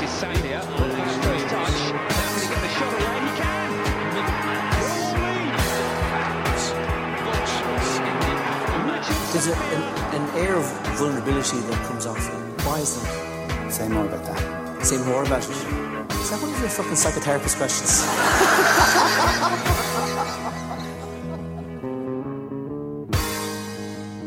This is Sandia. Straight touch. Now can he get the shot away? He can. There's a, an, an air of vulnerability that comes off you. Why is that? Say more about that. Say more about it. Is that one of your fucking psychotherapist questions?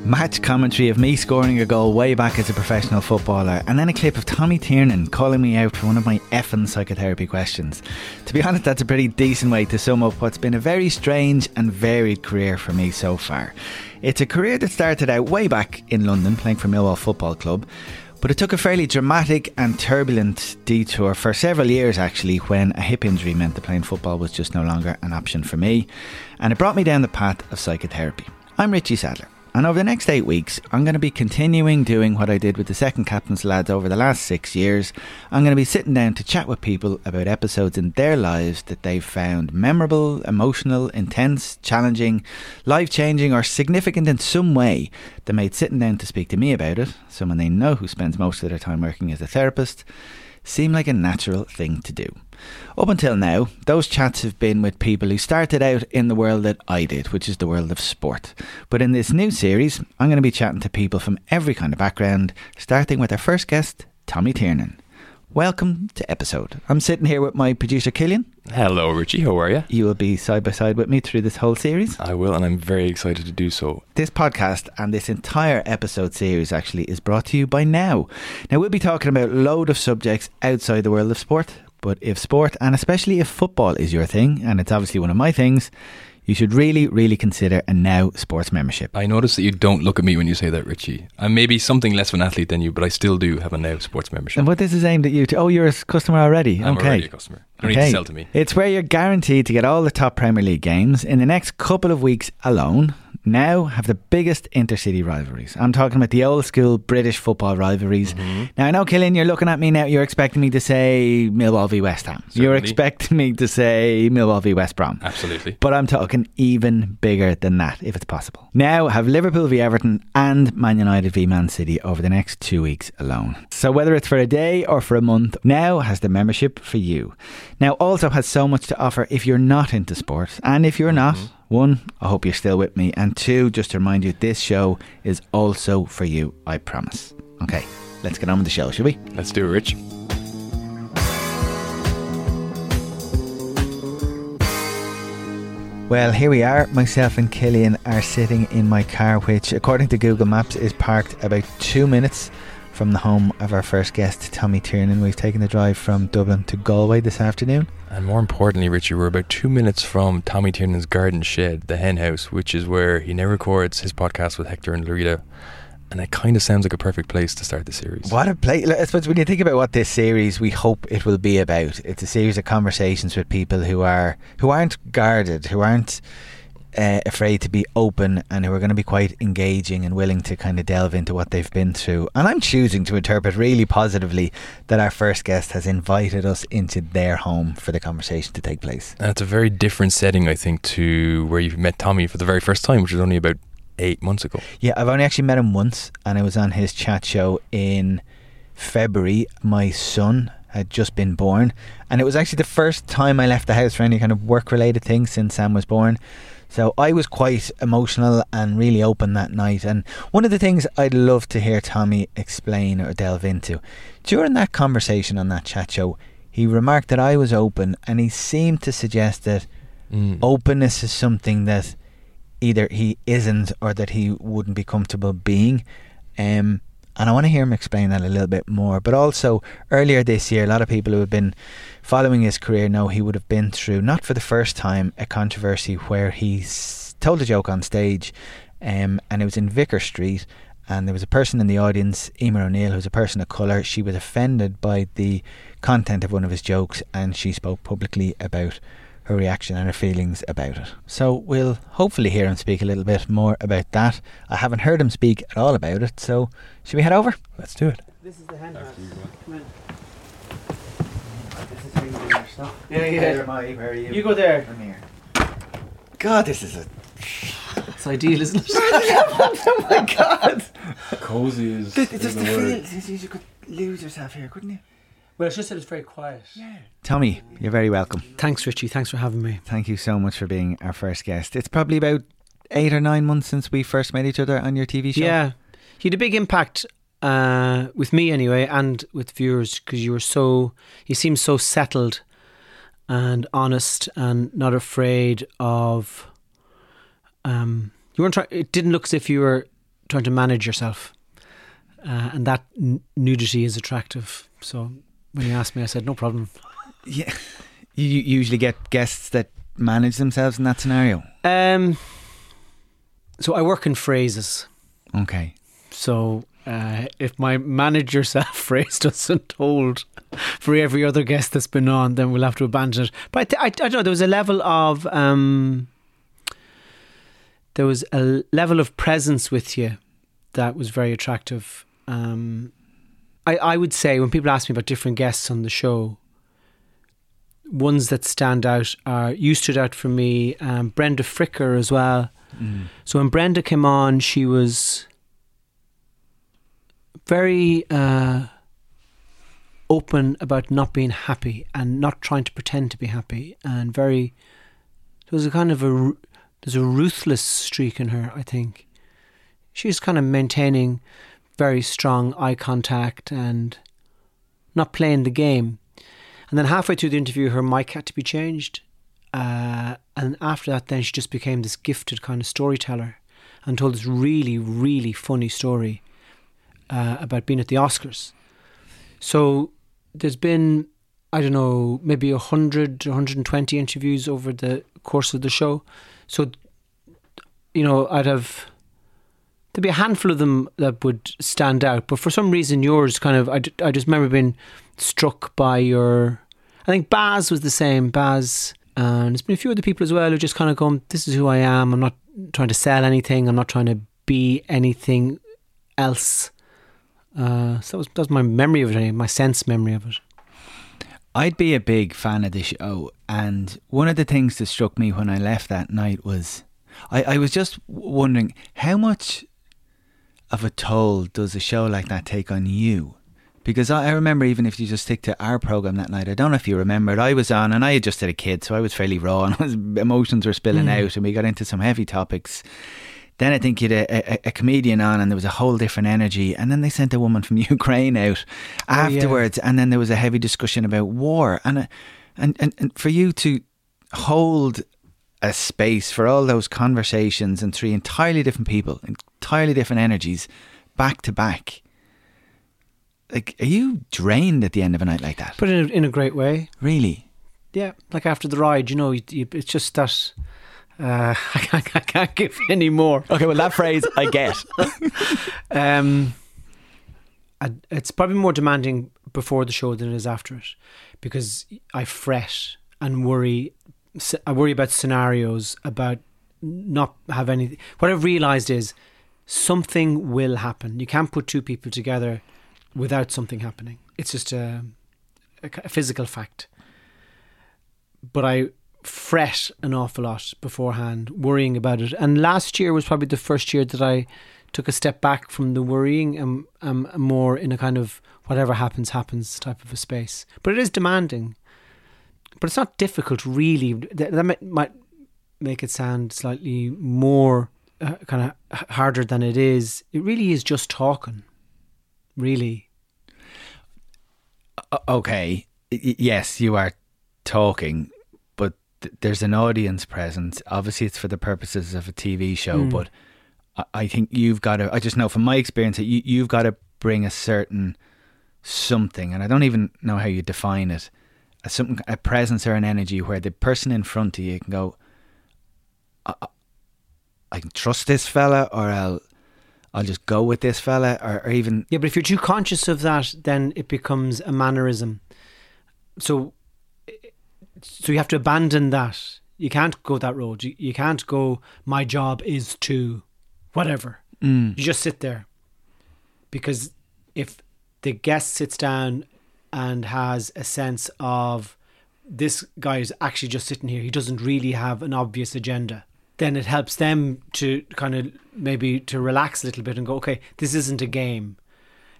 Match commentary of me scoring a goal way back as a professional footballer, and then a clip of Tommy Tiernan calling me out for one of my effing psychotherapy questions. To be honest, that's a pretty decent way to sum up what's been a very strange and varied career for me so far. It's a career that started out way back in London playing for Millwall Football Club. But it took a fairly dramatic and turbulent detour for several years actually when a hip injury meant that playing football was just no longer an option for me and it brought me down the path of psychotherapy. I'm Richie Sadlier. And over the next eight weeks, I'm going to be continuing doing what I did with the Second Captains lads over the last six years. I'm going to be sitting down to chat with people about episodes in their lives that they've found memorable, emotional, intense, challenging, life changing, or significant in some way that made sitting down to speak to me about it, someone they know who spends most of their time working as a therapist, seem like a natural thing to do. Up until now, those chats have been with people who started out in the world that I did, which is the world of sport. But in this new series, I'm going to be chatting to people from every kind of background, starting with our first guest, Tommy Tiernan. Welcome to episode. I'm sitting here with my producer Killian. Hello, Richie. How are you? You will be side by side with me through this whole series. I will, and I'm very excited to do so. This podcast and this entire episode series actually is brought to you by Now. Now, we'll be talking about a load of subjects outside the world of sport, but if sport, and especially if football is your thing, and it's obviously one of my things, you should really, really consider a Now Sports membership. I notice that you don't look at me when you say that, Richie. I'm maybe something less of an athlete than you, but I still do have a Now Sports membership. And what this is aimed at you to, oh, you're a customer already. I'm okay. already a customer. You don't need to sell to me. It's where you're guaranteed to get all the top Premier League games in the next couple of weeks alone. Now have the biggest intercity rivalries. I'm talking about the old school British football rivalries. Mm-hmm. Now I know, Killian, you're looking at me now. You're expecting me to say Millwall v West Ham. You're expecting me to say Millwall v West Brom. Absolutely. But I'm talking even bigger than that, if it's possible. Now have Liverpool v Everton and Man United v Man City over the next two weeks alone. So whether it's for a day or for a month, Now has the membership for you. Now also has so much to offer if you're not into sport. And if you're not, one, I hope you're still with me. And two, just to remind you, this show is also for you, I promise. Okay, let's get on with the show, shall we? Let's do it, Rich. Well, here we are. Myself and Killian are sitting in my car, which, according to Google Maps, is parked about two minutes from the home of our first guest, Tommy Tiernan. We've taken the drive from Dublin to Galway this afternoon. And more importantly, Richie, we're about two minutes from Tommy Tiernan's garden shed, the hen house, which is where he now records his podcast with Hector and Larita. And it kind of sounds like a perfect place to start the series. What a play! I suppose when you think about what this series we hope it will be about, it's a series of conversations with people who are who aren't guarded, who aren't uh, afraid to be open, and who are going to be quite engaging and willing to kind of delve into what they've been through. And I'm choosing to interpret really positively that our first guest has invited us into their home for the conversation to take place. And it's a very different setting, I think, to where you met Tommy for the very first time, which was only about eight months ago. Yeah, I've only actually met him once, and it was on his chat show in February. My son had just been born, and it was actually the first time I left the house for any kind of work related thing since Sam was born. So I was quite emotional and really open that night. And one of the things I'd love to hear Tommy explain or delve into during that conversation on that chat show, he remarked that I was open, and he seemed to suggest that Mm. openness is something that either he isn't or that he wouldn't be comfortable being. Um, and I want to hear him explain that a little bit more. But also, earlier this year, a lot of people who have been following his career know he would have been through, not for the first time, a controversy where he told a joke on stage, um, and it was in Vicar Street. And there was a person in the audience, Emer O'Neill, who's a person of colour. She was offended by the content of one of his jokes, and she spoke publicly about her reaction and her feelings about it. So we'll hopefully hear him speak a little bit more about that. I haven't heard him speak at all about it, so should we head over? Let's do it. This is the hen house. Come in. This is how you do your stuff. Yeah, yeah. Where am I? Where are you? You go there. I'm here. God, this is a. It's ideal, isn't it? oh my God! Cozy is. Just the feel. You could lose yourself here, couldn't you? Well, it's just that it's very quiet. Tommy, you're very welcome. Thanks, Richie. Thanks for having me. Thank you so much for being our first guest. It's probably about eight or nine months since we first met each other on your TV show. Yeah, you had a big impact uh, with me anyway, and with viewers because you were so you seemed so settled and honest and not afraid of. Um, you weren't trying. It didn't look as if you were trying to manage yourself, uh, and that n- nudity is attractive. So when you asked me, I said no problem. Yeah. You usually get guests that manage themselves in that scenario. Um, so I work in phrases. Okay. So uh, if my manage yourself phrase doesn't hold for every other guest that's been on, then we'll have to abandon it. But I, th- I, I don't know. There was a level of um, there was a level of presence with you that was very attractive. Um, I, I would say when people ask me about different guests on the show, ones that stand out are you stood out for me, um, Brenda Fricker as well. So when Brenda came on, she was very uh, open about not being happy and not trying to pretend to be happy, and very there was a kind of a there's a ruthless streak in her. I think she's kind of maintaining very strong eye contact and not playing the game. And then halfway through the interview, her mic had to be changed. Uh, and after that, then she just became this gifted kind of storyteller and told this really, really funny story uh, about being at the Oscars. So there's been, I don't know, maybe 100, 120 interviews over the course of the show. So, you know, I'd have, there'd be a handful of them that would stand out. But for some reason, yours kind of I, I just remember being struck by your, I think Baz was the same. Baz, and there's been a few other people as well who just kind of gone, this is who I am. I'm not trying to sell anything. I'm not trying to be anything else. Uh, so that was, that was my memory of it, my sense memory of it. I'd be a big fan of the show, and one of the things that struck me when I left that night was I, I was just wondering how much of a toll does a show like that take on you? Because I, I remember even if you just stick to our program that night, I don't know if you remember it. I was on, and I had just had a kid, so I was fairly raw, and was, emotions were spilling out, and we got into some heavy topics. Then I think you had a, a, a comedian on, and there was a whole different energy. And then they sent a woman from Ukraine out afterwards, and then there was a heavy discussion about war. And uh, and and, and for you to hold a space for all those conversations and three entirely different people, entirely different energies, back to back. Like, are you drained at the end of a night like that? But in a, in a great way. Really? Yeah, like after the ride, you know, you, you, it's just that uh, I, can't, I can't give any more. Okay, well, that phrase I get. Um, I, it's probably more demanding before the show than it is after it, because I fret and worry. I worry about scenarios, about not have any. What I've realised is something will happen. You can't put two people together without something happening. It's just a, a, physical fact. But I fret an awful lot beforehand, worrying about it. And last year was probably the first year that I took a step back from the worrying and um, more in a kind of whatever happens, happens type of a space. But it is demanding. But it's not difficult, really. That, that might, might make it sound slightly more uh, kind of harder than it is. It really is just talking. Really. Okay, yes, you are talking, but th- there's an audience present. Obviously, it's for the purposes of a TV show, Mm. but I, I think you've got to. I just know from my experience that you, you've got to bring a certain something, and I don't even know how you define it. A something, a presence or an energy where the person in front of you can go. I, I- can trust this fella, or I'll, I'll just go with this fella, or, or even Yeah, but if you're too conscious of that, then it becomes a mannerism. So, so you have to abandon that. You can't go that road. You, you can't go. My job is to, whatever. Mm. You just sit there, because if the guest sits down and has a sense of this guy is actually just sitting here, he doesn't really have an obvious agenda. Then it helps them to kind of maybe to relax a little bit and go, okay, this isn't a game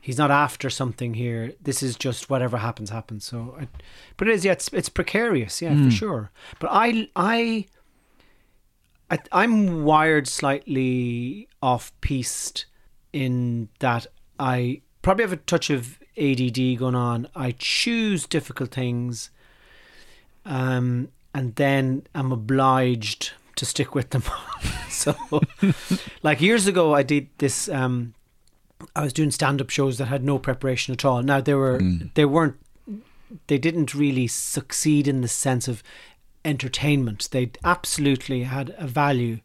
he's not after something here. This is just whatever happens, happens. So, I, but it is, yeah, it's, it's precarious, yeah, for sure. But I, I, I, I'm wired slightly off-piste in that I probably have a touch of ADD going on. I choose difficult things, um, and then I'm obliged to stick with them. so, like years ago, I did this. Um, I was doing stand-up shows that had no preparation at all. Now they were they weren't they didn't really succeed in the sense of entertainment. They absolutely had a value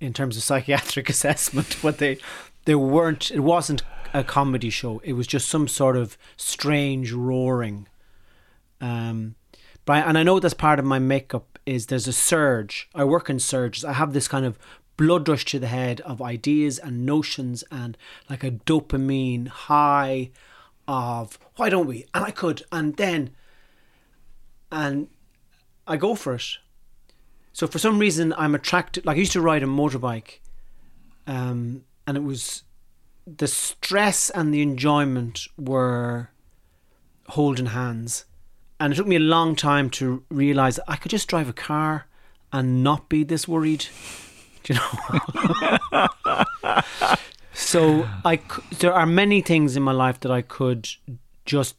in terms of psychiatric assessment, but they they weren't. It wasn't a comedy show. It was just some sort of strange roaring. Um, but I, and I know that's part of my makeup is there's a surge. I work in surges. I have this kind of blood rush to the head of ideas and notions and like a dopamine high of why don't we? And I could, and then, and I go for it. So for some reason, I'm attracted. Like I used to ride a motorbike, um, and it was the stress and the enjoyment were holding hands. And it took me a long time to realize I could just drive a car and not be this worried. Do you know? so I, there are many things in my life that I could just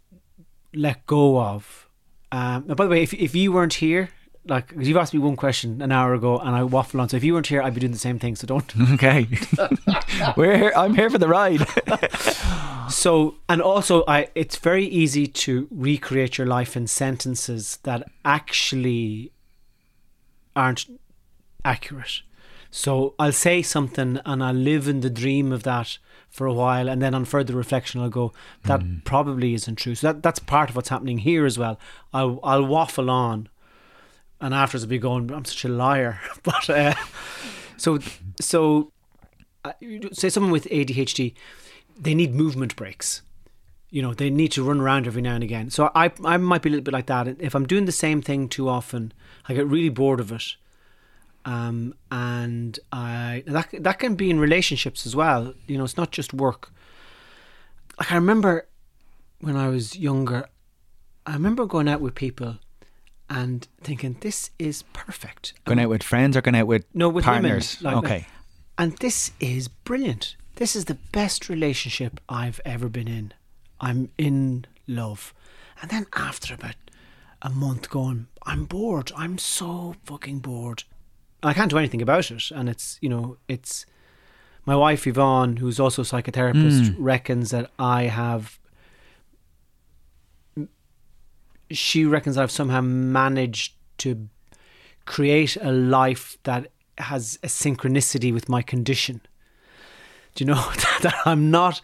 let go of. Um, and by the way, if if you weren't here, like 'cause you've asked me one question an hour ago, and I waffle on. So if you weren't here, I'd be doing the same thing. So don't. Okay. We're here. I'm here for the ride. So and also, I it's very easy to recreate your life in sentences that actually aren't accurate. So I'll say something and I'll live in the dream of that for a while, and then on further reflection, I'll go, that probably isn't true. So that that's part of what's happening here as well. I'll I'll waffle on, and afterwards I'll be going, I'm such a liar. but uh, so so uh, say someone with ADHD, they need movement breaks. You know, they need to run around every now and again. So I I might be a little bit like that. If I'm doing the same thing too often, I get really bored of it. Um, and I that that can be in relationships as well. You know, it's not just work. Like I remember when I was younger, I remember going out with people and thinking this is perfect. going out with friends or going out with No, with partners? women. like- okay. And this is brilliant. This is the best relationship I've ever been in. I'm in love. And then after about a month going, I'm bored. I'm so fucking bored. I can't do anything about it. And it's, you know, it's my wife Yvonne, who's also a psychotherapist, hmm. reckons that I have she reckons I've somehow managed to create a life that has a synchronicity with my condition. Do you know that I'm not,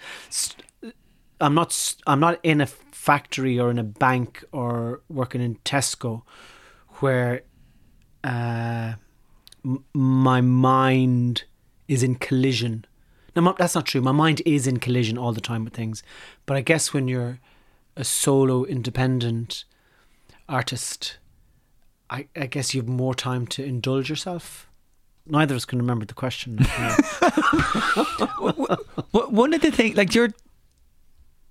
I'm not, I'm not in a factory or in a bank or working in Tesco, where uh, m- my mind is in collision. No, my- that's not true. My mind is in collision all the time with things, but I guess when you're a solo, independent artist, I, I guess you have more time to indulge yourself. Neither of us can remember the question. One of the things, like you're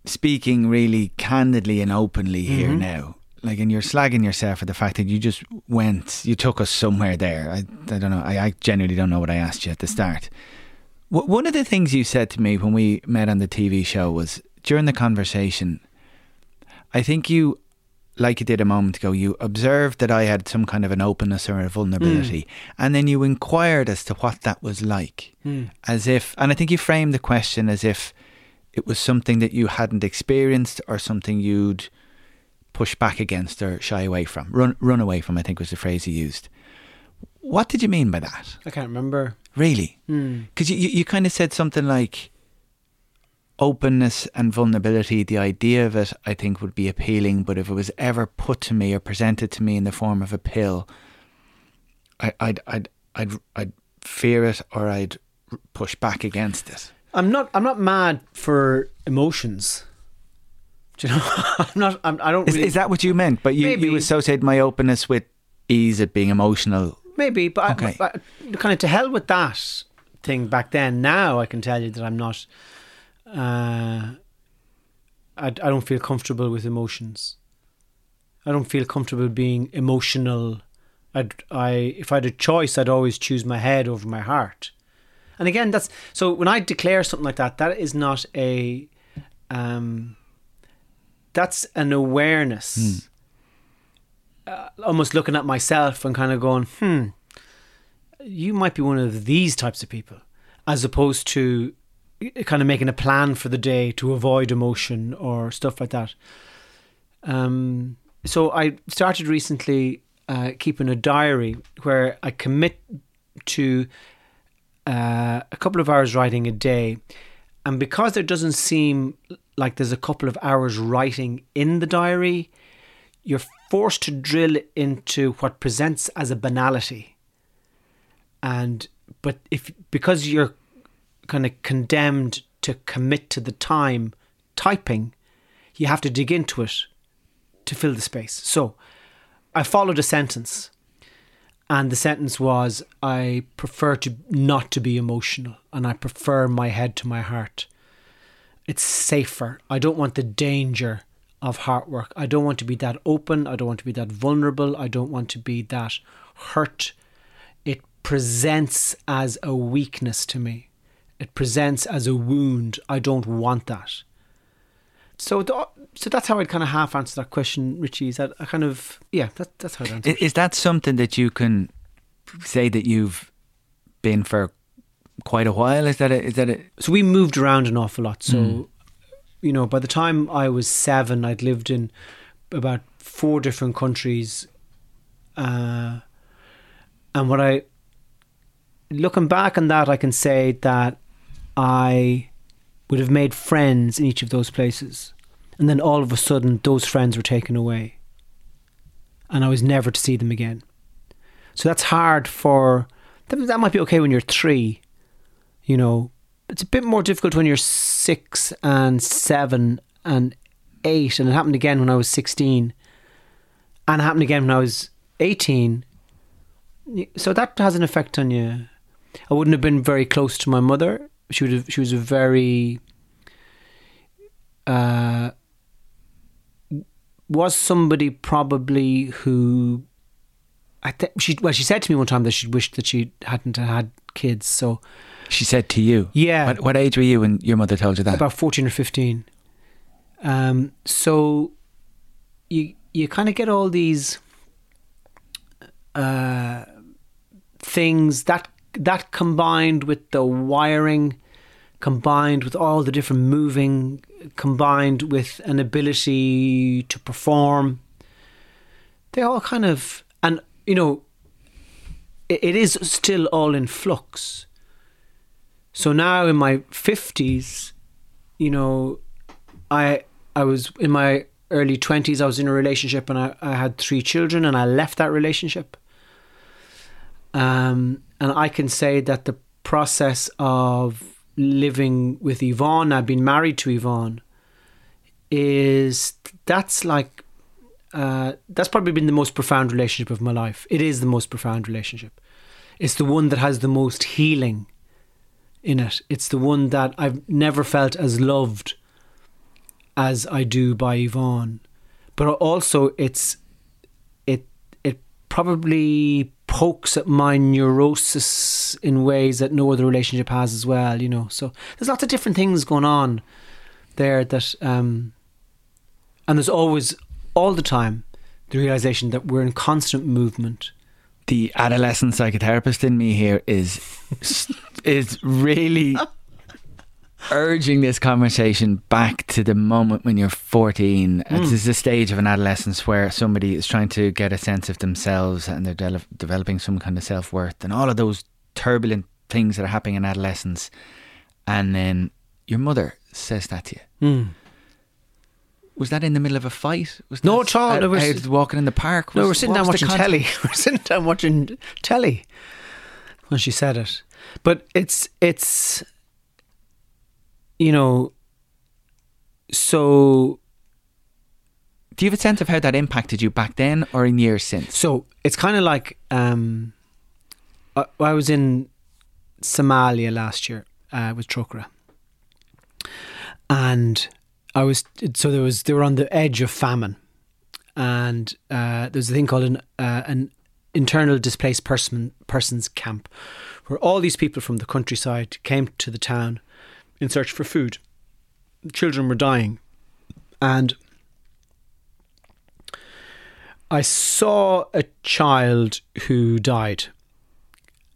speaking really candidly and openly here Mm-hmm. now, like, and you're slagging yourself for the fact that you just went, you took us somewhere there. I, I don't know. I, I genuinely don't know what I asked you at the start. Wh- One of the things you said to me when we met on the TV show was during the conversation, I think you, like you did a moment ago, you observed that I had some kind of an openness or a vulnerability, and then you inquired as to what that was like, as if, and I think you framed the question as if it was something that you hadn't experienced or something you'd push back against or shy away from, run run away from. I think was the phrase you used. What did you mean by that? I can't remember. Really? Hmm. Because you, you, you kind of said something like openness and vulnerability, the idea of it, I think, would be appealing. But if it was ever put to me or presented to me in the form of a pill, I, I'd, I'd, I'd, I'd fear it or I'd push back against it. I'm not. I'm not mad for emotions. Do you know? I'm not. I'm, I don't. Is, really, is that what you meant? But you, Maybe. you associate my openness with ease at being emotional. maybe? But Okay. I, I, kind of to hell with that thing back then. Now I can tell you that I'm not. Uh, I, I don't feel comfortable with emotions. I don't feel comfortable being emotional. I'd, I if I had a choice, I'd always choose my head over my heart. And again, that's so when I declare something like that, that is not a, um, that's an awareness. Uh, almost looking at myself and kind of going, hmm, you might be one of these types of people, as opposed to kind of making a plan for the day to avoid emotion or stuff like that. Um, so I started recently uh, keeping a diary where I commit to uh, a couple of hours writing a day. And because there doesn't seem like there's a couple of hours writing in the diary, you're forced to drill into what presents as a banality. And but if because you're kind of condemned to commit to the time typing, you have to dig into it to fill the space. So I followed a sentence and the sentence was I prefer to not to be emotional and I prefer my head to my heart. It's safer. I don't want the danger of heart work. I don't want to be that open. I don't want to be that vulnerable. I don't want to be that hurt. It presents as a weakness to me. It presents as a wound. I don't want that. So, th- so that's how I'd kind of half answer that question, Richie. Is that I kind of yeah, that, that's how I'd answer. I- Is that something that you can say that you've been for quite a while? Is that a, is that a, so we moved around an awful lot. So, Mm. you know, by the time I was seven, I'd lived in about four different countries. Uh, and what I, looking back on that, I can say that I would have made friends in each of those places. And then all of a sudden, those friends were taken away. And I was never to see them again. So that's hard for, that, that might be okay when you're three you know, it's a bit more difficult when you're six and seven and eight. And it happened again when I was 16 and it happened again when I was 18. So that has an effect on you. I wouldn't have been very close to my mother. She would have, she was a very, uh, was somebody probably who I think she well she said to me one time that she wished that she hadn't had kids so she said to you? Yeah. What, what age were you when your mother told you that? about 14 or 15 um, so you you kind of get all these uh, things that that combined with the wiring combined with all the different moving combined with an ability to perform they all kind of and you know it, it is still all in flux. So now in my 50s you know i i was in my early 20s i was in a relationship and i, I had three children and i left that relationship. Um, and i can say that the process of living with yvonne i've been married to yvonne is that's like uh, that's probably been the most profound relationship of my life it is the most profound relationship it's the one that has the most healing in it. It's the one that I've never felt as loved as I do by Yvonne. But also it's it it probably pokes at my neurosis in ways that no other relationship has as well, you know. So there's lots of different things going on there that um and there's always all the time the realization that we're in constant movement. the adolescent psychotherapist in me here is is really urging this conversation back to the moment when you're 14. Hmm. This is a stage of an adolescence where somebody is trying to get a sense of themselves and they're de- developing some kind of self worth and all of those turbulent things that are happening in adolescence. And then your mother says that to you. Mm. Was that in the middle of a fight? Was No, that at all. Out, It was- out walking in the park. No, we're sitting down watching telly. we're sitting down watching telly when she said it. But it's it's you know so Do you have a sense of how that impacted you back then or in years since? so it's kind of like um I, I was in Somalia last year uh, with Trócaire and I was so there was they were on the edge of famine, and uh, there's a thing called an uh, an internal displaced person persons camp, where all these people from the countryside came to the town in search for food. Children were dying, and I saw a child who died,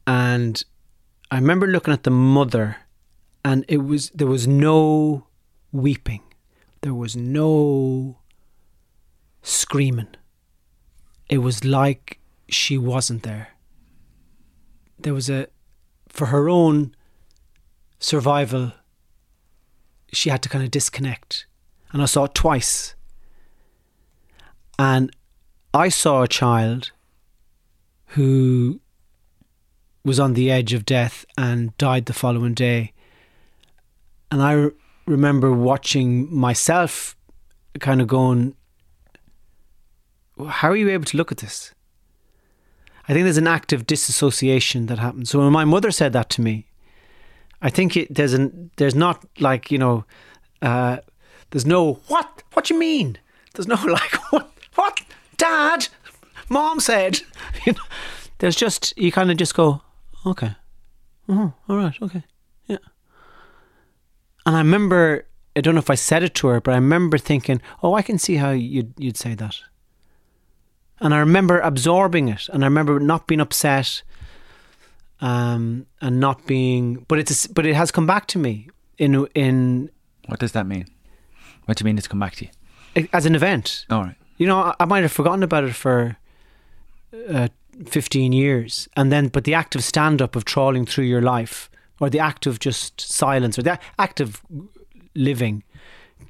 and I remember looking at the mother, and it was there was no weeping, there was no screaming. It was like she wasn't there. There was a, for her own survival, she had to kind of disconnect. And I saw it twice. And I saw a child who was on the edge of death and died the following day. And I r- remember watching myself kind of going, How are you able to look at this? I think there's an act of disassociation that happens. So when my mother said that to me, I think it, there's an there's not like you know, uh, there's no what what you mean. There's no like what what dad, mom said. You know, there's just you kind of just go okay, oh all right okay yeah. And I remember I don't know if I said it to her, but I remember thinking, oh I can see how you'd you'd say that. And I remember absorbing it, and I remember not being upset um, and not being, but it's but it has come back to me in in What does that mean? What do you mean it's come back to you? as an event. All right. You know, I, I might have forgotten about it for uh, fifteen years, and then but the act of stand up of trawling through your life, or the act of just silence, or the act of living,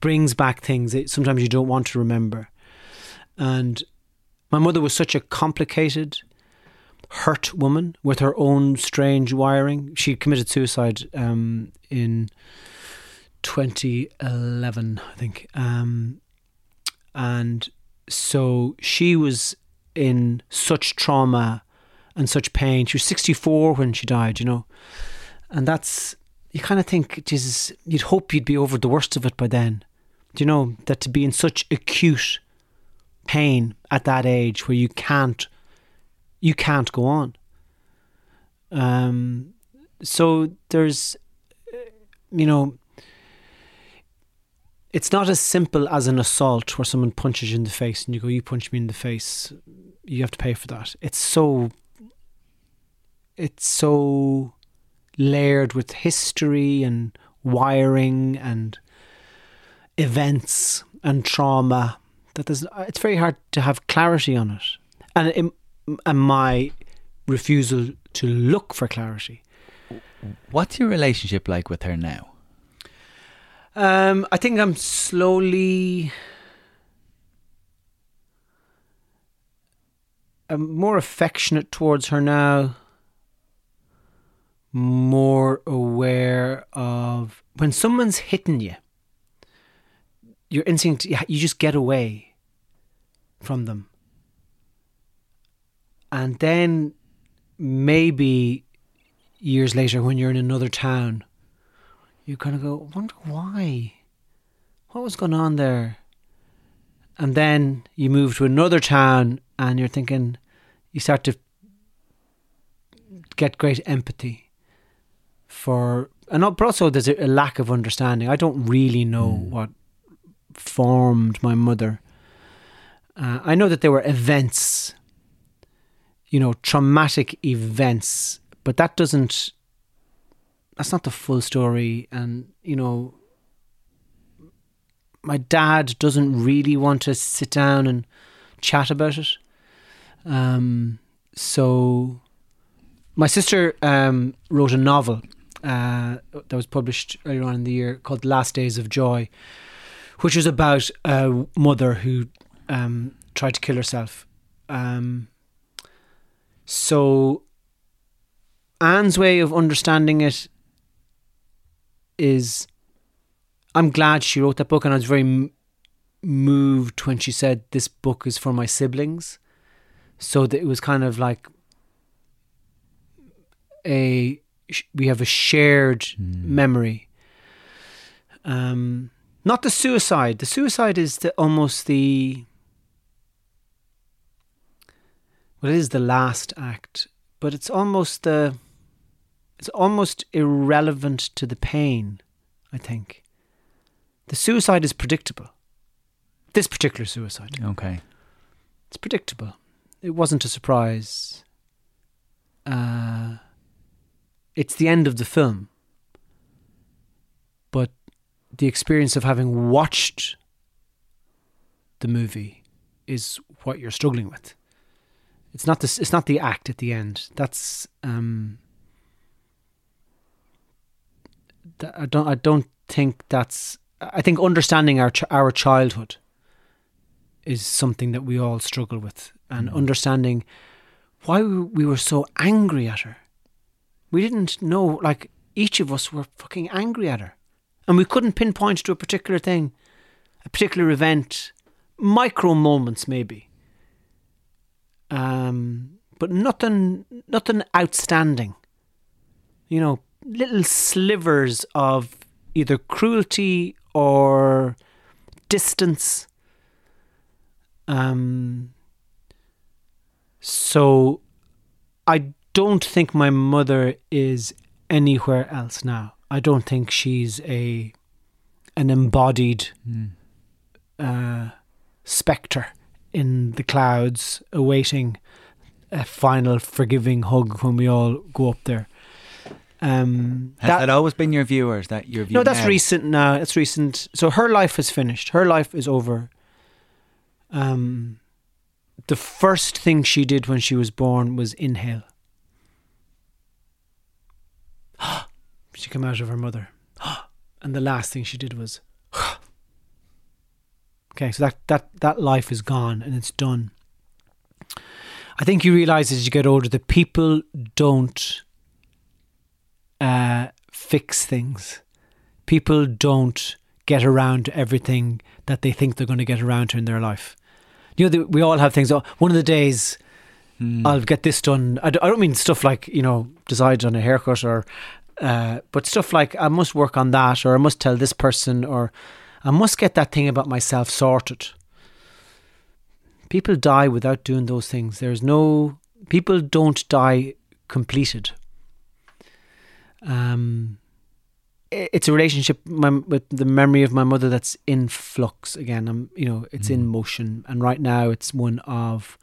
brings back things that sometimes you don't want to remember. And my mother was such a complicated, hurt woman with her own strange wiring. She committed suicide um, in 2011, I think. Um, and so she was in such trauma and such pain. She was 64 when she died, you know. And that's, you kind of think, Jesus, you'd hope you'd be over the worst of it by then. Do you know, that to be in such acute pain at that age where you can't you can't go on. Um so there's uh, you know it's not as simple as an assault where someone punches you in the face and you go you punch me in the face. You have to pay for that. It's so it's so layered with history and wiring and events and trauma that there's it's very hard to have clarity on it. And it, and my refusal to look for clarity What's your relationship like with her now? um i think i'm slowly I'm more affectionate towards her now more aware of when someone's hitting you your instinct you you just get away from them and then maybe years later when you're in another town you kind of go wonder why? What was going on there? And then you move to another town and you're thinking you start to get great empathy for and also there's a, lack of understanding. I don't really know what formed my mother. Uh, i know that there were events you know traumatic events but that doesn't that's not the full story and you know my dad doesn't really want to sit down and chat about it um so my sister um wrote a novel uh, that was published earlier on in the year called Last Days of Joy, which was about a mother who um, tried to kill herself. Um, so Anne's way of understanding it is I'm glad she wrote that book, and I was very m- moved when she said this book is for my siblings. So that it was kind of like a sh- we have a shared memory. Um, Not the suicide. The suicide is the almost the well, it is the last act, but it's almost the it's almost irrelevant to the pain. I think the suicide is predictable. This particular suicide, Okay. it's predictable. It wasn't a surprise. Uh, it's the end of the film, but the experience of having watched the movie is what you're struggling with. It's not this. It's not the act at the end. That's um. I don't. I don't think that's. I think understanding our ch- our childhood is something that we all struggle with, and understanding why we were so angry at her. We didn't know. Like each of us were fucking angry at her, and we couldn't pinpoint to a particular thing, a particular event, micro moments maybe um, but nothing, nothing outstanding. You know, little slivers of either cruelty or distance. Um, so, I don't think my mother is anywhere else now. I don't think she's a an embodied uh, spectre in the clouds awaiting a final forgiving hug when we all go up there. Um, Has that, always been your view, or is that your view? no, that's now? recent now. It's recent. So her life is finished. Her life is over. Um, the first thing she did when she was born was inhale. she came out of her mother, and the last thing she did was. okay, so that that that life is gone and it's done. I think you realize as you get older that people don't uh, fix things. People don't get around to everything that they think they're going to get around to in their life. You know, we all have things. One of the days I'll get this done. I, d- I don't mean stuff like you know decide on a haircut or, uh, but stuff like I must work on that or I must tell this person or I must get that thing about myself sorted. People die without doing those things. There's no people don't die completed. Um, it's a relationship my, with the memory of my mother that's in flux again. I'm, you know, it's in motion, and right now it's one of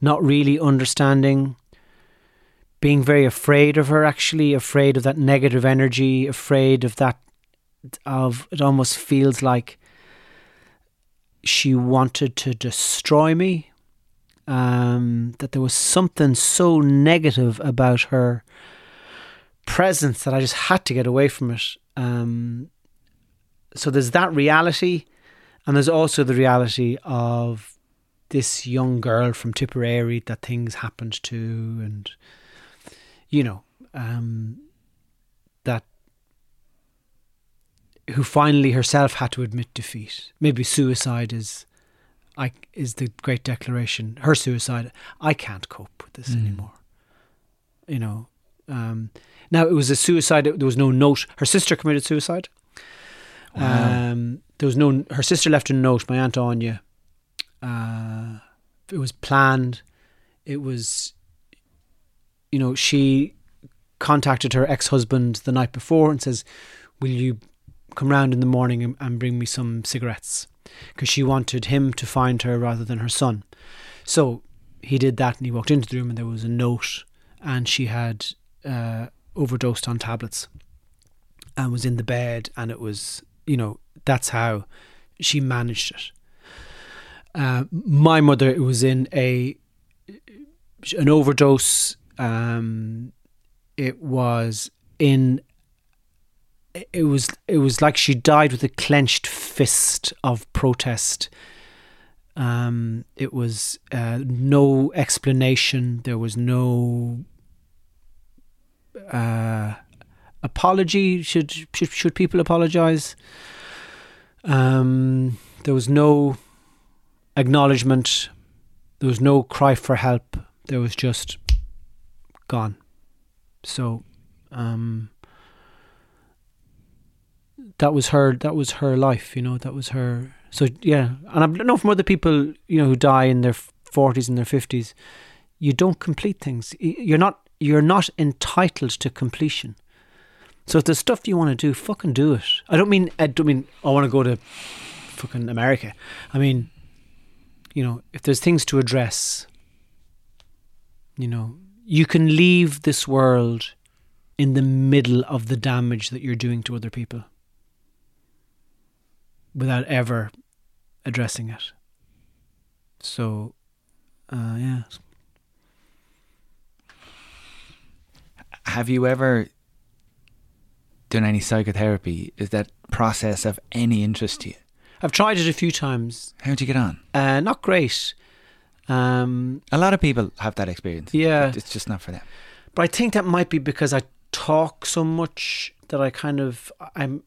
not really understanding, being very afraid of her. Actually, afraid of that negative energy, afraid of that. Of it almost feels like she wanted to destroy me. Um, that there was something so negative about her presence that I just had to get away from it. Um, so there's that reality, and there's also the reality of this young girl from Tipperary that things happened to, and you know, um, that who finally herself had to admit defeat. Maybe suicide is, I is the great declaration. Her suicide. I can't cope with this anymore. You know. Um, now it was a suicide. There was no note. Her sister committed suicide. Um, there was no. Her sister left a note. My aunt Anya. Uh, it was planned. It was. You know, she contacted her ex-husband the night before and says, "Will you come round in the morning and, bring me some cigarettes?" Because she wanted him to find her rather than her son. So he did that, and he walked into the room, and there was a note, and she had uh, overdosed on tablets, and was in the bed, and it was, you know, that's how she managed it. Uh, my mother was in a an overdose. Um, it was in. It was it was like she died with a clenched fist of protest. Um, it was uh, no explanation. There was no uh, apology. Should should should people apologize? Um, there was no acknowledgement. There was no cry for help. There was just gone. So, um, that was her that was her life you know that was her so yeah. And i know from other people you know who die in their 40s and their 50s you don't complete things. You're not you're not entitled to completion. So if there's stuff you want to do fucking do it. I don't mean i don't mean i want to go to fucking america. I mean you know if there's things to address you know you can leave this world in the middle of the damage that you're doing to other people without ever addressing it. So, uh, yeah. Have you ever done any psychotherapy? Is that process of any interest to you? I've tried it a few times. How'd you get on? Uh, not great. Um, A lot of people have that experience. Yeah. It's just not for them. but I think that might be because I talk so much that I kind of I'm.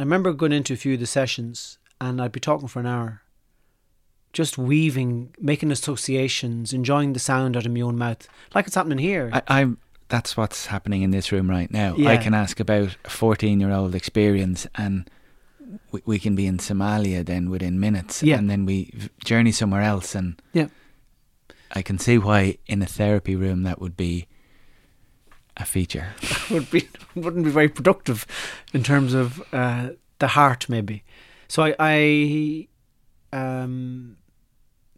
I remember going into a few of the sessions and I'd be talking for an hour, just weaving, making associations, enjoying the sound out of my own mouth, like it's happening here. I, I'm. That's what's happening in this room right now. Yeah. I can ask about a 14 year old experience and we, we can be in Somalia then within minutes Yeah. and then we journey somewhere else and Yeah. I can see why in a therapy room that would be a feature. would be wouldn't be very productive in terms of uh, the heart, maybe. So I, I um,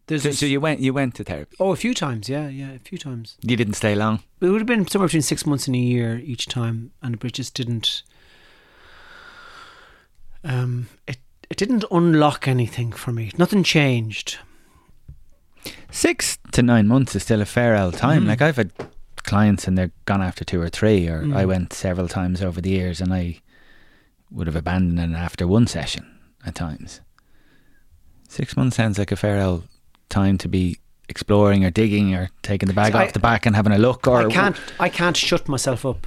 there's So, so you went you went to therapy. oh a few times, yeah, yeah, a few times. You didn't stay long. It would have been somewhere between six months and a year each time, and it just didn't. Um, it it didn't unlock anything for me. Nothing changed. Six to nine months is still a fair old time. Mhm. Like I've had clients and they're gone after two or three, or Mm. I went several times over the years and I would have abandoned it after one session at times. Six months sounds like a fair old time to be exploring or digging or taking the bag I- off the back and having a look. Or I can't. I can't shut myself up.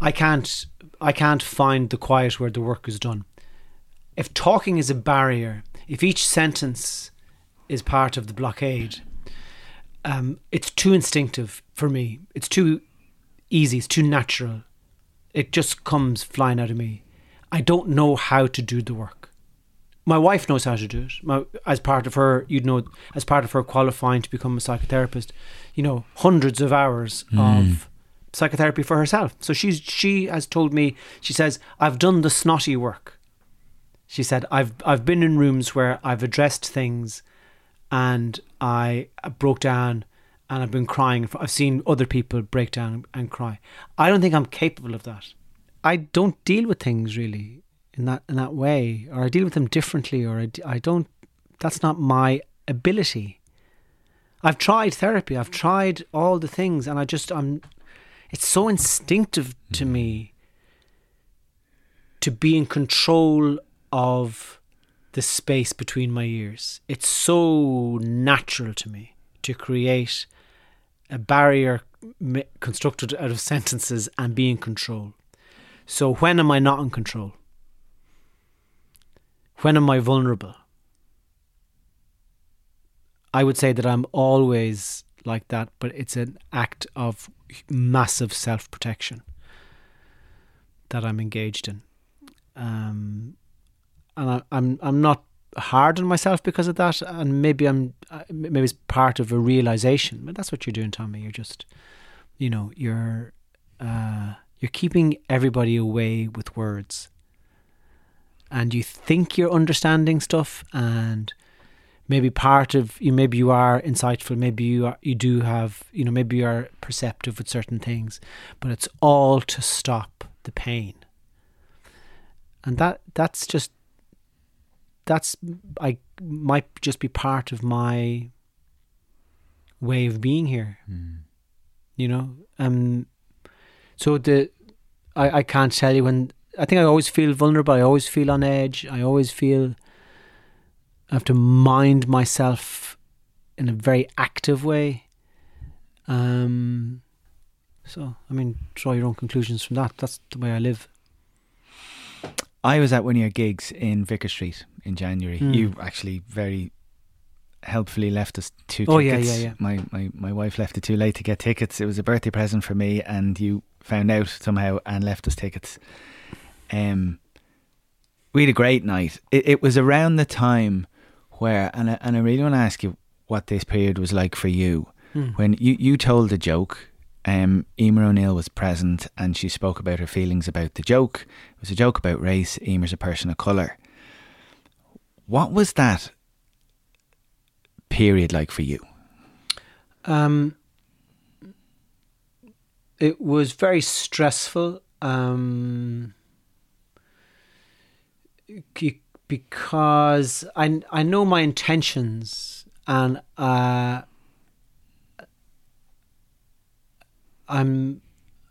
I can't. I can't find the quiet where the work is done. If talking is a barrier, if each sentence is part of the blockade, um, it's too instinctive for me. It's too easy. It's too natural. It just comes flying out of me. I don't know how to do the work. My wife knows how to do it. My, as part of her, you'd know, as part of her qualifying to become a psychotherapist, you know, hundreds of hours of psychotherapy for herself. So she's she has told me. She says, "I've done the snotty work." She said, "I've I've been in rooms where I've addressed things, and I broke down, and I've been crying. I've seen other people break down and cry. I don't think I'm capable of that. I don't deal with things really in that in that way, or I deal with them differently, or I, I don't. That's not my ability. I've tried therapy. I've tried all the things, and I just I'm. It's so instinctive to hmm. me to be in control of the space between my ears. It's so natural to me to create a barrier constructed out of sentences and be in control. So when am I not in control? When am I vulnerable? I would say that I'm always like that, but it's an act of massive self protection that I'm engaged in. Um, and I, I'm I'm not hard on myself because of that, and maybe I'm maybe it's part of a realization. But that's what you're doing, Tommy. You're just, you know, you're uh, you're keeping everybody away with words, and you think you're understanding stuff, and maybe part of you maybe you are insightful maybe you are you do have you know maybe you are perceptive with certain things but it's all to stop the pain and that that's just that's i might just be part of my way of being here you know um so the i i can't tell you when i think i always feel vulnerable i always feel on edge i always feel I have to mind myself in a very active way. Um, so, I mean, draw your own conclusions from that. That's the way I live. I was at one of your gigs in Vicar Street in January. Hmm. You actually very helpfully left us two tickets. yeah, yeah. yeah. My, my my wife left it too late to get tickets. It was a birthday present for me, and you found out somehow and left us tickets. Um, we had a great night. It, it was around the time where, and I, and I really want to ask you what this period was like for you when you, you told a joke. Um, Emer O'Neill was present and she spoke about her feelings about the joke. It was a joke about race. Emer's a person of colour. What was that period like for you? Um, it was very stressful. Um, because I I know my intentions and uh, I'm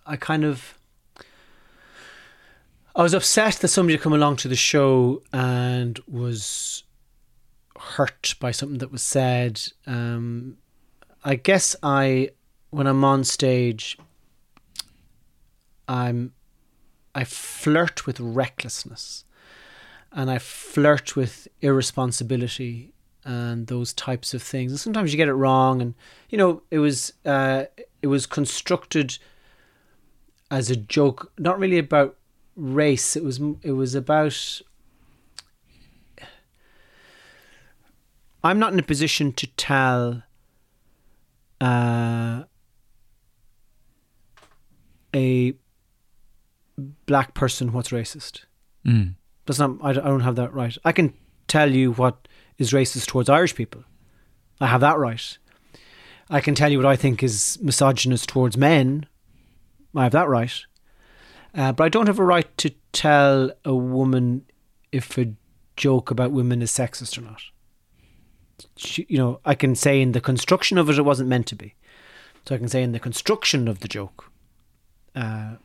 I kind of I was upset that somebody had come along to the show and was hurt by something that was said. Um, I guess I when I'm on stage I'm I flirt with recklessness and I flirt with irresponsibility and those types of things. And sometimes you get it wrong and you know, it was uh, it was constructed as a joke, not really about race. It was it was about I'm not in a position to tell uh, a black person what's racist. Mm. That's not. I don't I don't have that right. I can tell you what is racist towards Irish people. I have that right. I can tell you what I think is misogynist towards men. I have that right. Uh, but I don't have a right to tell a woman if a joke about women is sexist or not. She, you know, I can say in the construction of it, it wasn't meant to be. So I can say in the construction of the joke, uh,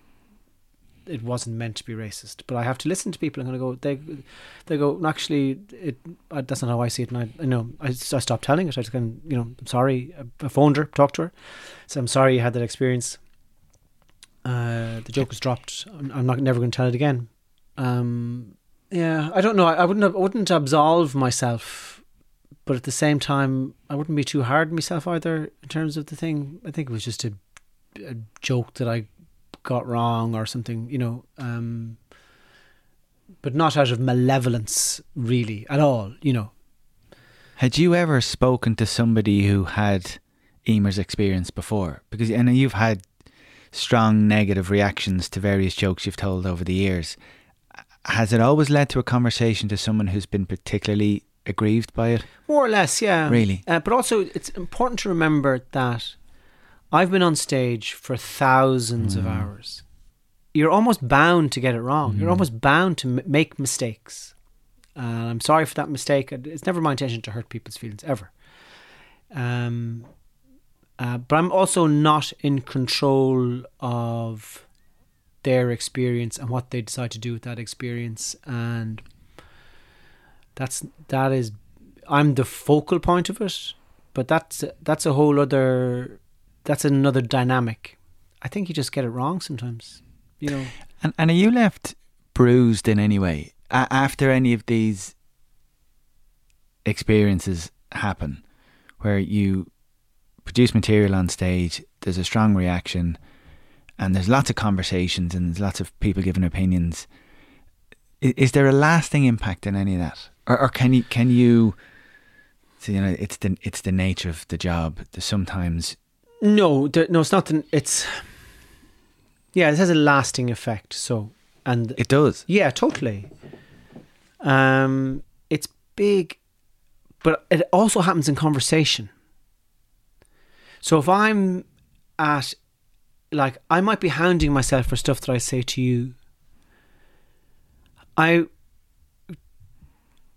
it wasn't meant to be racist. But I have to listen to people and going to go, they, they go, actually, it uh, that's not how I see it. And I, I know, I, I stopped telling it. I just of, you know, I'm sorry. I, I phoned her, talked to her, so I'm sorry you had that experience. Uh, the joke was dropped. I'm, I'm not never going to tell it again. Um, yeah, I don't know. I, I wouldn't, have, I wouldn't absolve myself, but at the same time, I wouldn't be too hard on myself either in terms of the thing. I think it was just a, a joke that I got wrong or something, you know. Um, but not out of malevolence, really, at all, you know. Had you ever spoken to somebody who had Emer's experience before? Because I know you've had strong negative reactions to various jokes you've told over the years. Has it always led to a conversation to someone who's been particularly aggrieved by it? More or less, yeah. Really? Uh, but also, it's important to remember that I've been on stage for thousands of hours. You're almost bound to get it wrong. You're almost bound to m- make mistakes. Uh, I'm sorry for that mistake. It's never my intention to hurt people's feelings ever. Um, uh, but I'm also not in control of their experience and what they decide to do with that experience. And that's that is I'm the focal point of it, but that's that's a whole other that's another dynamic. I think you just get it wrong sometimes. You know, And, and are you left bruised in any way after any of these experiences happen where you produce material on stage, there's a strong reaction, and there's lots of conversations and there's lots of people giving opinions. Is, is there a lasting impact in any of that, or, or can you can you? So, you know, it's the it's the nature of the job. There's sometimes no, there, no, it's not. The, it's yeah, it has a lasting effect. So and it does. Yeah, totally. Um, it's big, but it also happens in conversation. So if I'm at, like, I might be hounding myself for stuff that I say to you. I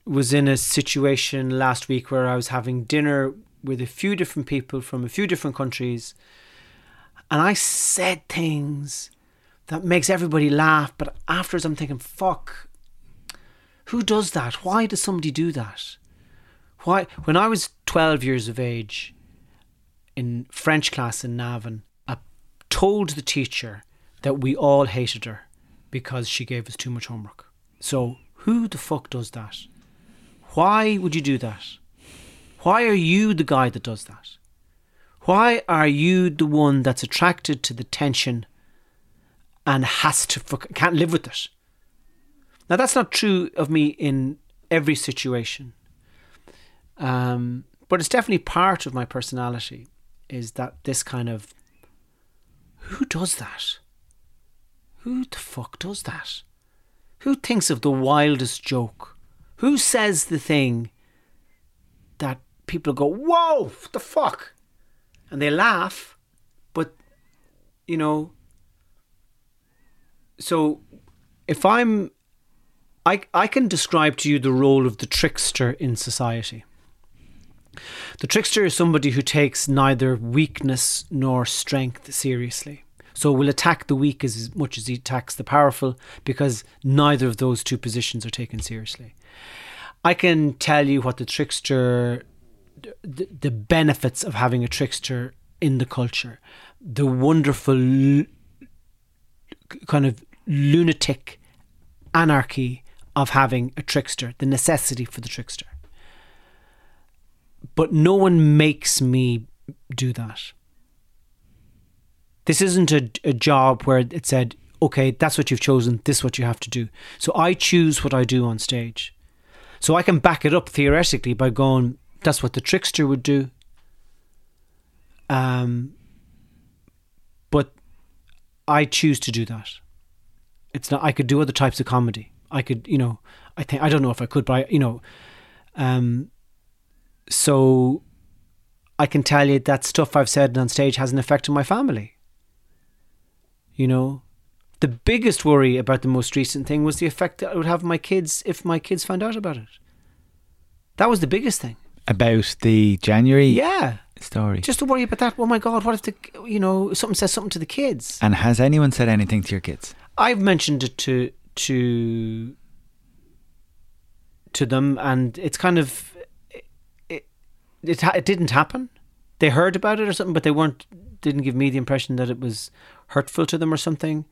was in a situation last week where I was having dinner with a few different people from a few different countries, and I said things that makes everybody laugh. But afterwards, I'm thinking, fuck, who does that? Why does somebody do that? Why? When I was 12 years of age in French class in Navan, I told the teacher that we all hated her because she gave us too much homework. So, who the fuck does that? Why would you do that? Why are you the guy that does that? Why are you the one that's attracted to the tension and has to can't live with it? Now that's not true of me in every situation. Um, but it's definitely part of my personality is that this kind of who does that? Who the fuck does that? Who thinks of the wildest joke? Who says the thing people go, whoa, what the fuck? And they laugh, but, you know, so if I'm, I, I can describe to you the role of the trickster in society. The trickster is somebody who takes neither weakness nor strength seriously. So will attack the weak as much as he attacks the powerful because neither of those two positions are taken seriously. I can tell you what the trickster, the, the benefits of having a trickster in the culture, the wonderful kind of lunatic anarchy of having a trickster, the necessity for the trickster. But no one makes me do that. This isn't a, a job where it said, okay, that's what you've chosen, this is what you have to do. So I choose what I do on stage. So I can back it up theoretically by going, that's what the trickster would do. Um, but I choose to do that. It's not. I could do other types of comedy. I could, you know, I think I don't know if I could, but I, you know, um, so I can tell you that stuff I've said on stage has an effect on my family. You know, the biggest worry about the most recent thing was the effect that it would have on my kids if my kids found out about it. That was the biggest thing. About the January Yeah, story. just to worry about that. Oh my God, what if the you know something says something to the kids? and has anyone said anything to your kids? I've mentioned it to to to them, and it's kind of it it, it didn't happen. They heard about it or something, but they weren't didn't give me the impression that it was hurtful to them or something.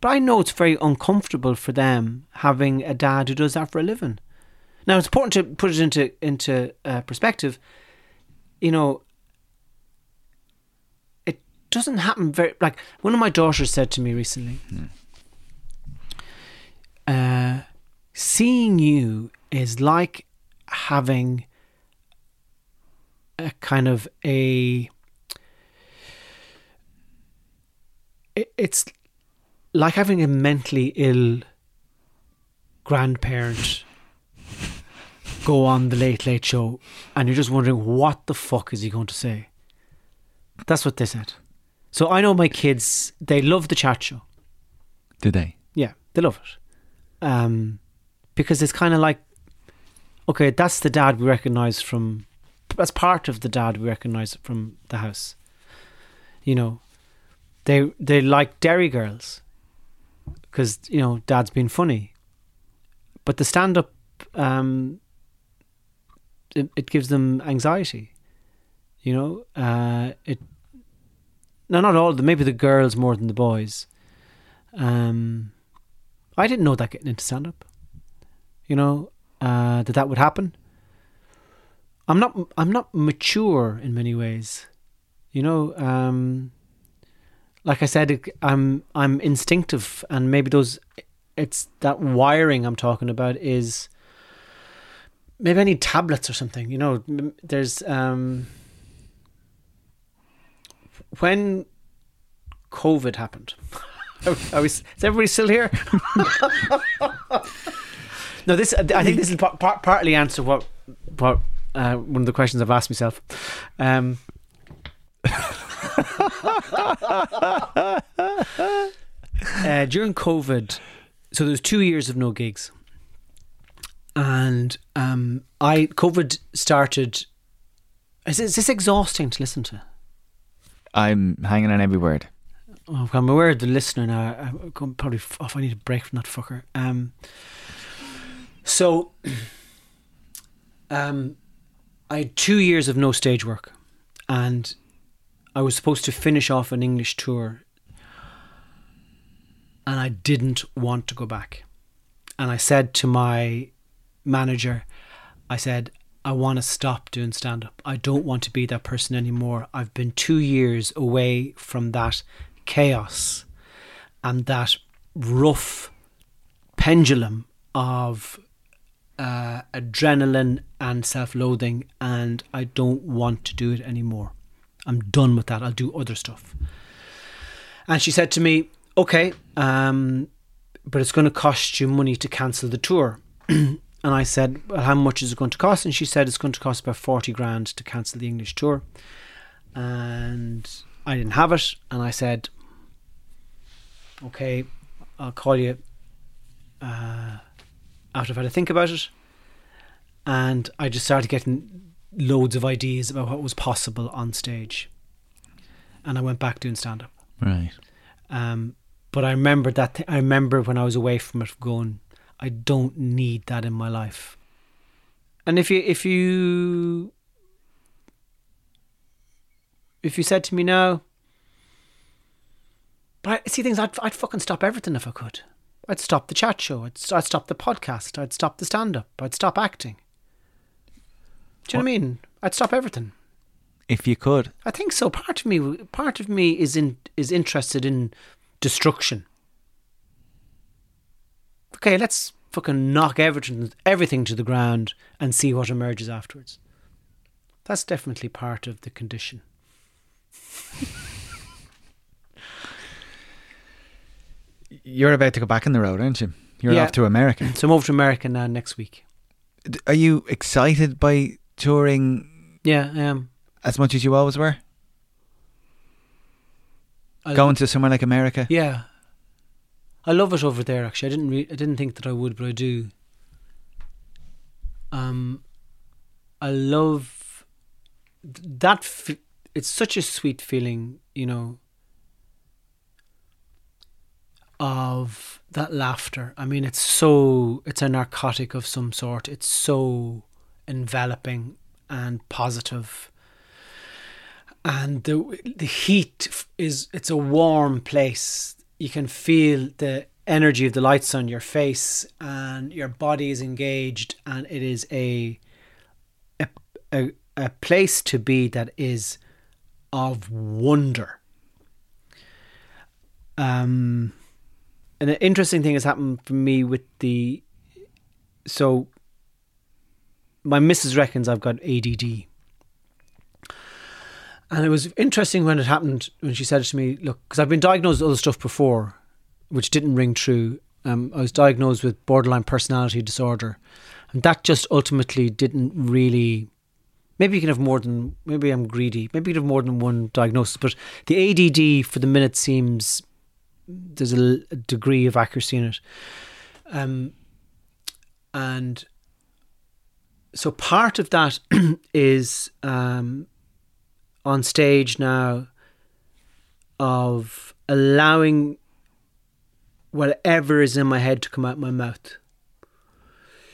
But I know it's very uncomfortable for them having a dad who does that for a living. Now it's important to put it into into uh, perspective. You know, it doesn't happen very like one of my daughters said to me recently. Uh, seeing you is like having a kind of a it- it's like having a mentally ill grandparent go on the late late show and you're just wondering what the fuck is he going to say that's what they said so i know my kids they love the chat show Did they? yeah, they love it. Um, because it's kind of like, okay, that's the dad we recognize from, that's part of the dad we recognize from the house. You know, they they like Derry Girls because you know dad's been funny, but the stand up, um, it, it gives them anxiety. You know, uh, it. No, not all. Maybe the girls more than the boys. Um, I didn't know that getting into stand up. You know, uh, that that would happen. I'm not. I'm not mature in many ways. You know, um, like I said, I'm. I'm instinctive, and maybe those. It's that wiring I'm talking about is. Maybe I need tablets or something. You know, there's um. When COVID happened. Are, we, is everybody still here? no, this. I think this is par- par- partly answer what what uh, one of the questions I've asked myself. Um, uh, during COVID, so there was two years of no gigs, and um, I COVID started. Is, is this exhausting to listen to? I'm hanging on every word. Oh, I'm aware of the listener now. I'm probably off. I need a break from that fucker. Um, so, um, I had two years of no stage work, and I was supposed to finish off an English tour, and I didn't want to go back. And I said to my manager, I said, I want to stop doing stand up. I don't want to be that person anymore. I've been two years away from that chaos and that rough pendulum of uh, adrenaline and self-loathing, and I don't want to do it anymore. I'm done with that. I'll do other stuff. And she said to me, "Okay, um, but it's going to cost you money to cancel the tour." and I said, "Well, how much is it going to cost?" And she said, "It's going to cost about forty grand to cancel the English tour." And I didn't have it, and I said, "Okay, I'll call you uh, after I've had to think about it." And I just started getting loads of ideas about what was possible on stage, and I went back doing stand up. Right. Um, but I remember that. Th- I remember when I was away from it, going, I don't need that in my life. And if you if you if you said to me now, but I see things, I'd I'd fucking stop everything if I could. I'd stop the chat show. I'd, I'd stop the podcast. I'd stop the stand up. I'd stop acting. Do you know what I mean? I'd stop everything. If you could. I think so. Part of me, part of me is in is interested in destruction. Okay, let's fucking knock everything everything to the ground and see what emerges afterwards. That's definitely part of the condition. You're about to go back on the road, aren't you? You're Yeah. off to America. So I'm over to America now next week. Are you excited by touring Yeah, I am. as much as you always were? I- Going to somewhere like America? Yeah, I love it over there. Actually, I didn't. Re- I didn't think that I would, but I do. Um, I love that. F- it's such a sweet feeling, you know. Of that laughter. I mean, it's so. It's a narcotic of some sort. It's so enveloping and positive. and the the heat is it's a warm place. You can feel the energy of the lights on your face, and your body is engaged, and it is a a a, a place to be that is of wonder. Um, an interesting thing has happened for me with the so my missus reckons I've got ADD. And it was interesting when it happened when she said to me, look, because I've been diagnosed with other stuff before, which didn't ring true. Um, I was diagnosed with borderline personality disorder. And that just ultimately didn't really. Maybe you can have more than. Maybe I'm greedy. Maybe you can have more than one diagnosis. But the ADD for the minute seems. There's a degree of accuracy in it. Um, and so part of that is um, on stage now of allowing whatever is in my head to come out my mouth.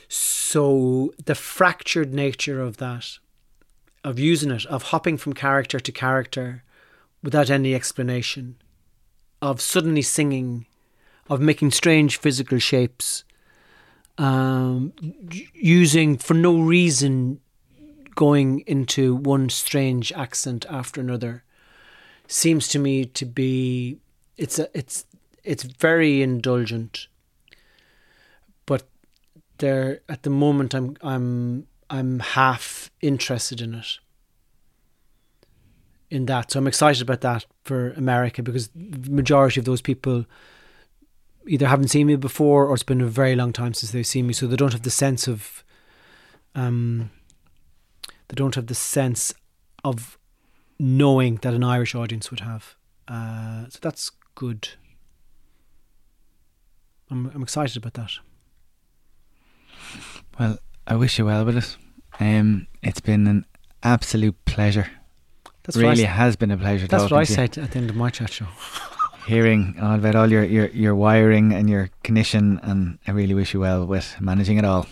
So the fractured nature of that, of using it, of hopping from character to character without any explanation, of suddenly singing, of making strange physical shapes, um, using for no reason going into one strange accent after another seems to me to be it's a it's it's very indulgent. But there at the moment I'm I'm I'm half interested in it in that. So I'm excited about that for America because the majority of those people either haven't seen me before or it's been a very long time since they've seen me so they don't have the sense of um they don't have the sense of knowing that an Irish audience would have. Uh, so that's good. I'm I'm excited about that. Well, I wish you well with it. Um, it's been an absolute pleasure. That's really has been a pleasure. That's what I talking to you. said at the end of my chat show. Hearing all about all your, your, your wiring and your condition, and I really wish you well with managing it all.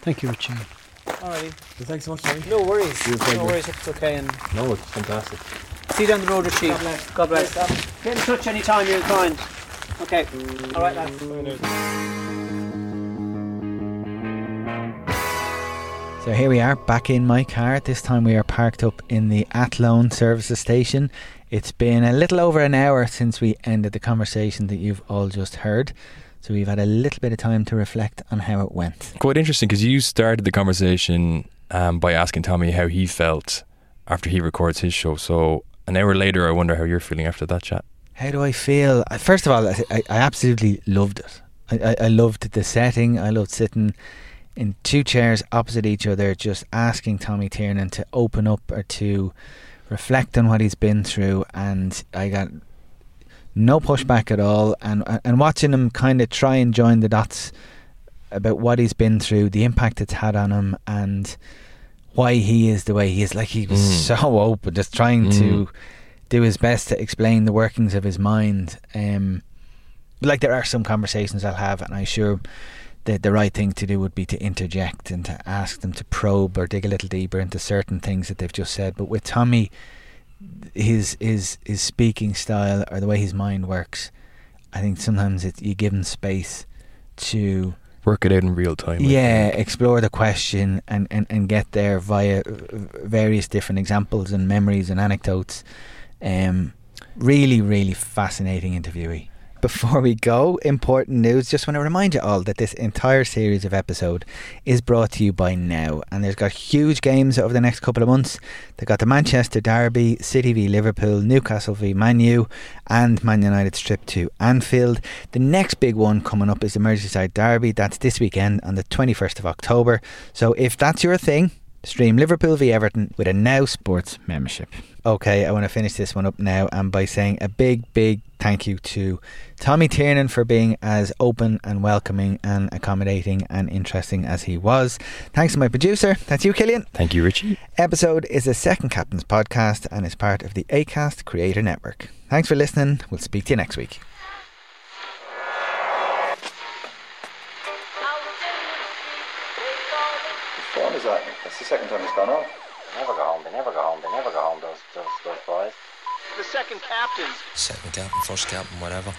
Thank you, Richie. Alrighty. Thanks so much, Tommy. No worries. No good. worries. Hope it's okay. And No, it's fantastic. see you down the road, Richie. God bless. God bless. Um, Get in touch anytime you're inclined. Okay. All right, lads. So here we are back in my car. This time we are parked up in the Athlone services station. It's been a little over an hour since we ended the conversation that you've all just heard. So we've had a little bit of time to reflect on how it went. Quite interesting because you started the conversation um, by asking Tommy how he felt after he records his show. So an hour later, I wonder how you're feeling after that chat. How do I feel? First of all, I, I I absolutely loved it. I, I, I loved the setting. I loved sitting in two chairs opposite each other, just asking Tommy Tiernan to open up or to reflect on what he's been through. And I got no pushback at all. And and watching him kind of try and join the dots about what he's been through, the impact it's had on him, and why he is the way he is. Like he was Mm. so open, just trying to Mm. do his best to explain the workings of his mind. Um, like there are some conversations I'll have, and I'm sure that the right thing to do would be to interject and to ask them to probe or dig a little deeper into certain things that they've just said. But with Tommy, his his his speaking style or the way his mind works, I think sometimes it, you give him space to Work it out in real time. Yeah, explore the question and, and, and get there via various different examples and memories and anecdotes. Um, really, really fascinating interviewee. Before we go, important news. Just want to remind you all that this entire series of episode is brought to you by Now, and there's got huge games over the next couple of months. They've got the Manchester Derby, City v Liverpool, Newcastle v Man U, and Man United's trip to Anfield. The next big one coming up is the Merseyside Derby. That's this weekend on the 21st of October. So if that's your thing, stream Liverpool v Everton with a Now Sports membership. Okay, I want to finish this one up now and by saying a big, big thank you to Tommy Tiernan for being as open and welcoming and accommodating and interesting as he was. Thanks to my producer, that's you, Killian. Thank you, Richie. Episode is a Second Captain's podcast and is part of the ACAST Creator Network. Thanks for listening. We'll speak to you next week. What is that? That's the second time it's gone off. Never go home. They never go home. They never go home. Those those those boys. The second captains. second captain, first captain, whatever.